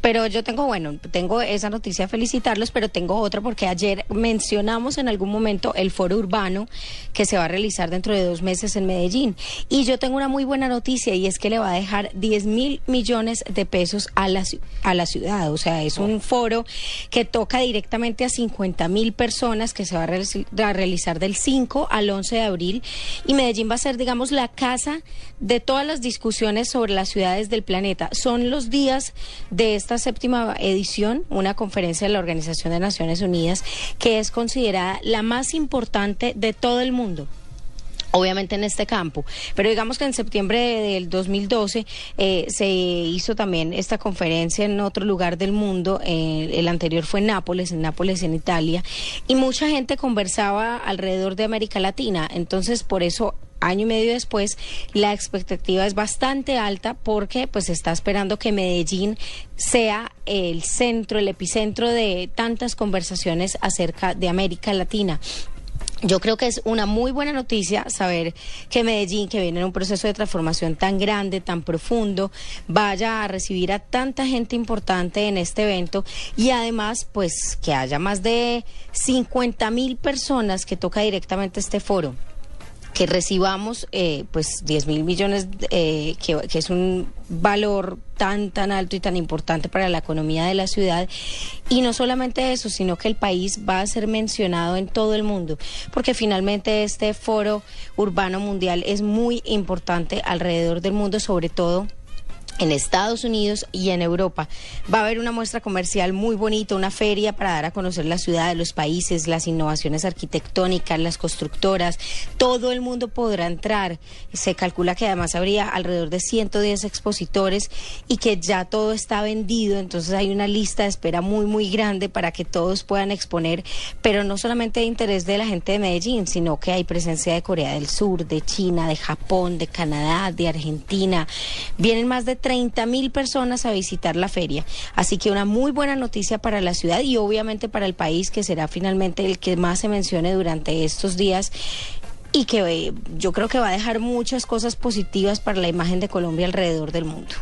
pero yo tengo, bueno, tengo esa noticia felicitarlos, pero tengo otra porque ayer mencionamos en algún momento el foro urbano que se va a realizar dentro de dos meses en Medellín. Y yo tengo una muy buena noticia y es que le va a dejar 10 mil millones de pesos a la, a la ciudad. O sea, es un foro que toca directamente a 50 mil personas que se va a, realizar del 5 al 11 de abril. Y Medellín va a ser, digamos, la casa de todas las discusiones sobre las ciudades del planeta. Son los días de esta séptima edición, una conferencia de la Organización de Naciones Unidas, que es considerada la más importante de todo el mundo obviamente en este campo. Pero digamos que en septiembre del 2012 eh, se hizo también esta conferencia en otro lugar del mundo, eh, el anterior fue en Nápoles, en Nápoles en Italia, y mucha gente conversaba alrededor de América Latina, entonces por eso año y medio después, la expectativa es bastante alta porque pues está esperando que Medellín sea el centro, el epicentro de tantas conversaciones acerca de América Latina. Yo creo que es una muy buena noticia saber que Medellín, que viene en un proceso de transformación tan grande, tan profundo, vaya a recibir a tanta gente importante en este evento y además, pues, que haya más de 50 mil personas que toca directamente este foro que recibamos eh, pues 10 mil millones, eh, que, que, es un valor tan, tan alto y tan importante para la economía de la ciudad. Y no solamente eso, sino que el país va a ser mencionado en todo el mundo, porque finalmente este foro urbano mundial es muy importante alrededor del mundo, sobre todo en Estados Unidos y en Europa. Va a haber una muestra comercial muy bonita, una feria para dar a conocer la ciudad, los países, las innovaciones arquitectónicas, las constructoras. Todo el mundo podrá entrar. Se calcula que además habría alrededor de 110 expositores y que ya todo está vendido. Entonces hay una lista de espera muy, muy grande para que todos puedan exponer, pero no solamente de interés de la gente de Medellín, sino que hay presencia de Corea del Sur, de China, de Japón, de Canadá, de Argentina. Vienen más de 30 mil personas a visitar la feria. Así que una muy buena noticia para la ciudad y obviamente para el país, que será finalmente el que más se mencione durante estos días y que eh, yo creo que va a dejar muchas cosas positivas para la imagen de Colombia alrededor del mundo.